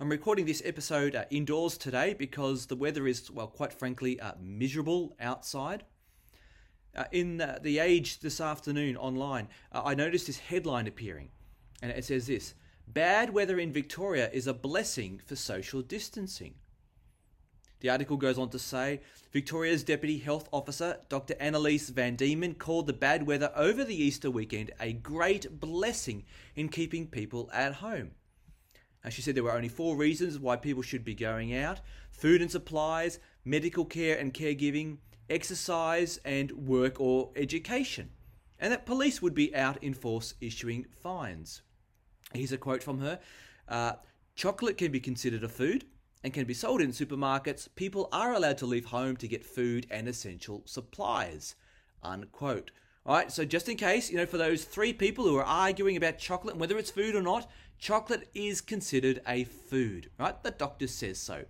I'm recording this episode uh, indoors today because the weather is, well, quite frankly, uh, miserable outside. Uh, in uh, the Age this afternoon online, uh, I noticed this headline appearing, and it says this Bad weather in Victoria is a blessing for social distancing. The article goes on to say Victoria's Deputy Health Officer, Dr. Annaliese Van Diemen, called the bad weather over the Easter weekend a great blessing in keeping people at home. And she said there were only four reasons why people should be going out food and supplies, medical care and caregiving, exercise, and work or education. And that police would be out in force issuing fines. Here's a quote from her uh, Chocolate can be considered a food and can be sold in supermarkets. People are allowed to leave home to get food and essential supplies. Unquote. All right, so just in case, you know, for those three people who are arguing about chocolate and whether it's food or not, chocolate is considered a food, right? The doctor says so.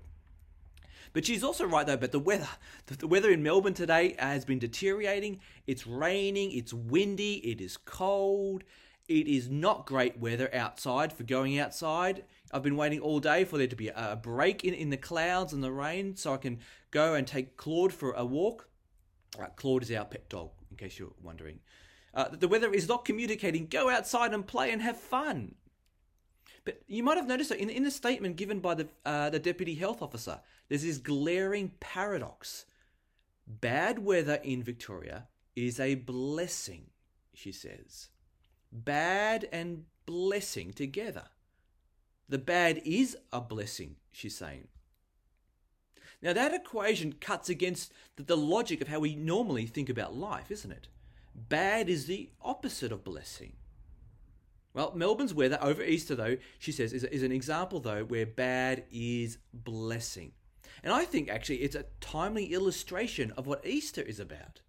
But she's also right though about the weather. The weather in Melbourne today has been deteriorating. It's raining, it's windy, it is cold. It is not great weather outside for going outside. I've been waiting all day for there to be a break in, in the clouds and the rain so I can go and take Claude for a walk. Uh, Claude is our pet dog, case you're wondering. Uh, the weather is not communicating. Go outside and play and have fun. But you might have noticed that in, in the statement given by the, uh, the deputy health officer, there's this glaring paradox. Bad weather in Victoria is a blessing, she says bad and blessing together. The bad is a blessing, she's saying. Now, that equation cuts against the logic of how we normally think about life, isn't it? Bad is the opposite of blessing. Well, Melbourne's weather over Easter, though, she says, is, is an example, though, where bad is blessing. And I think actually it's a timely illustration of what Easter is about.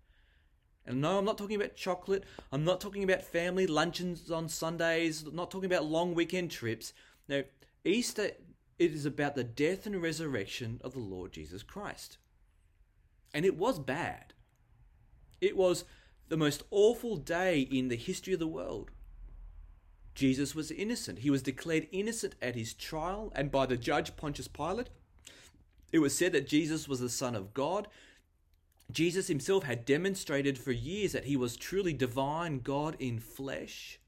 And no, I'm not talking about chocolate. I'm not talking about family luncheons on Sundays. I'm not talking about long weekend trips. No, Easter it is about the death and resurrection of the Lord Jesus Christ. And it was bad. It was the most awful day in the history of the world. Jesus was innocent. He was declared innocent at his trial and by the judge Pontius Pilate. It was said that Jesus was the Son of God, Jesus himself had demonstrated for years that he was truly divine God in flesh.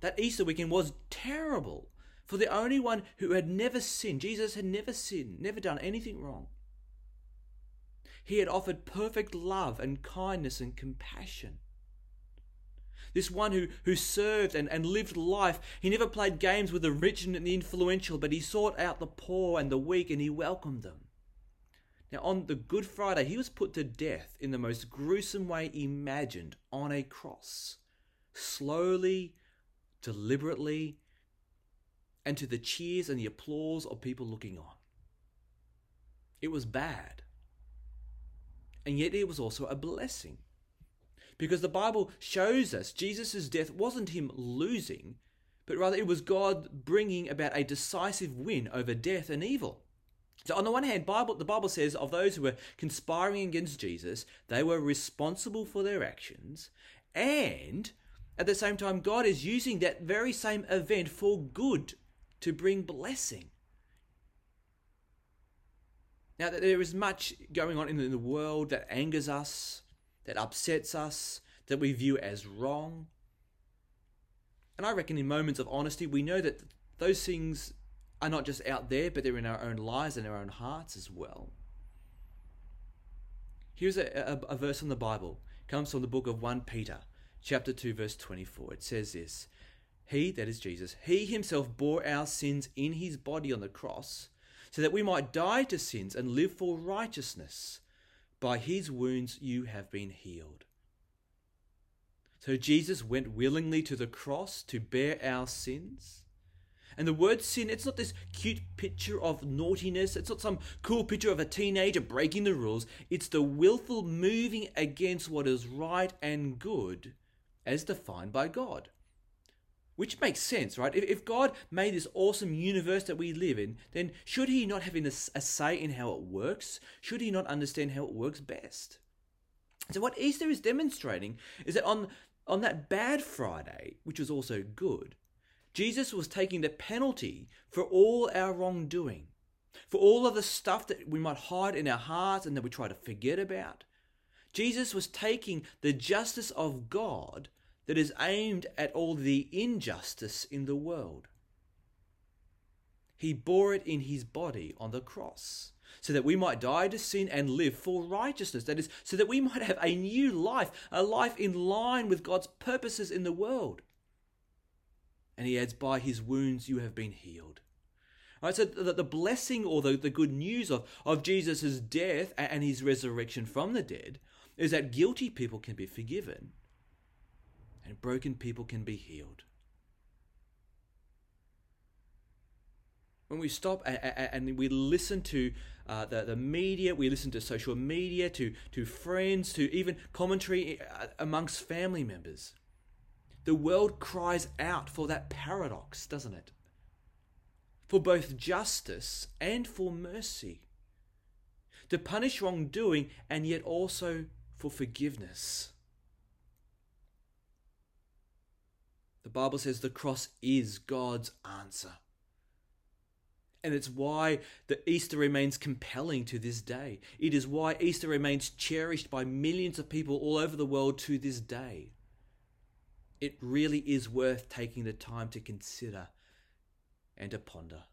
That Easter weekend was terrible for the only one who had never sinned. Jesus had never sinned, never done anything wrong. He had offered perfect love and kindness and compassion. This one who, who served and, and lived life, he never played games with the rich and the influential, but he sought out the poor and the weak and he welcomed them. Now, on the Good Friday, he was put to death in the most gruesome way imagined on a cross. Slowly, deliberately, and to the cheers and the applause of people looking on. It was bad. And yet it was also a blessing. Because the Bible shows us Jesus' death wasn't him losing, but rather it was God bringing about a decisive win over death and evil. So on the one hand, Bible, the Bible says of those who were conspiring against Jesus, they were responsible for their actions, and at the same time, God is using that very same event for good to bring blessing. Now, there is much going on in the world that angers us, that upsets us, that we view as wrong. And I reckon in moments of honesty, we know that those things are not just out there, but they're in our own lives and our own hearts as well. Here's a, a, a verse from the Bible. It comes from the book of 1 Peter, chapter 2, verse 24. It says this He, that is Jesus, He Himself bore our sins in His body on the cross, so that we might die to sins and live for righteousness. By His wounds you have been healed. So Jesus went willingly to the cross to bear our sins. And the word sin, it's not this cute picture of naughtiness. It's not some cool picture of a teenager breaking the rules. It's the willful moving against what is right and good as defined by God. Which makes sense, right? If, God made this awesome universe that we live in, then should He not have a say in how it works? Should He not understand how it works best? So, what Easter is demonstrating is that on, on that bad Friday, which was also good, Jesus was taking the penalty for all our wrongdoing, for all of the stuff that we might hide in our hearts and that we try to forget about. Jesus was taking the justice of God that is aimed at all the injustice in the world. He bore it in his body on the cross so that we might die to sin and live for righteousness. That is, so that we might have a new life, a life in line with God's purposes in the world. And he adds, By his wounds you have been healed. Right, so the, the blessing or the, the good news of, of Jesus' death and his resurrection from the dead is that guilty people can be forgiven and broken people can be healed. When we stop and we listen to uh, the, the media, we listen to social media, to, to friends, to even commentary uh, amongst family members, the world cries out for that paradox, doesn't it? For both justice and for mercy. To punish wrongdoing and yet also for forgiveness. The Bible says the cross is God's answer. And it's why the Easter remains compelling to this day. It is why Easter remains cherished by millions of people all over the world to this day. It really is worth taking the time to consider and to ponder.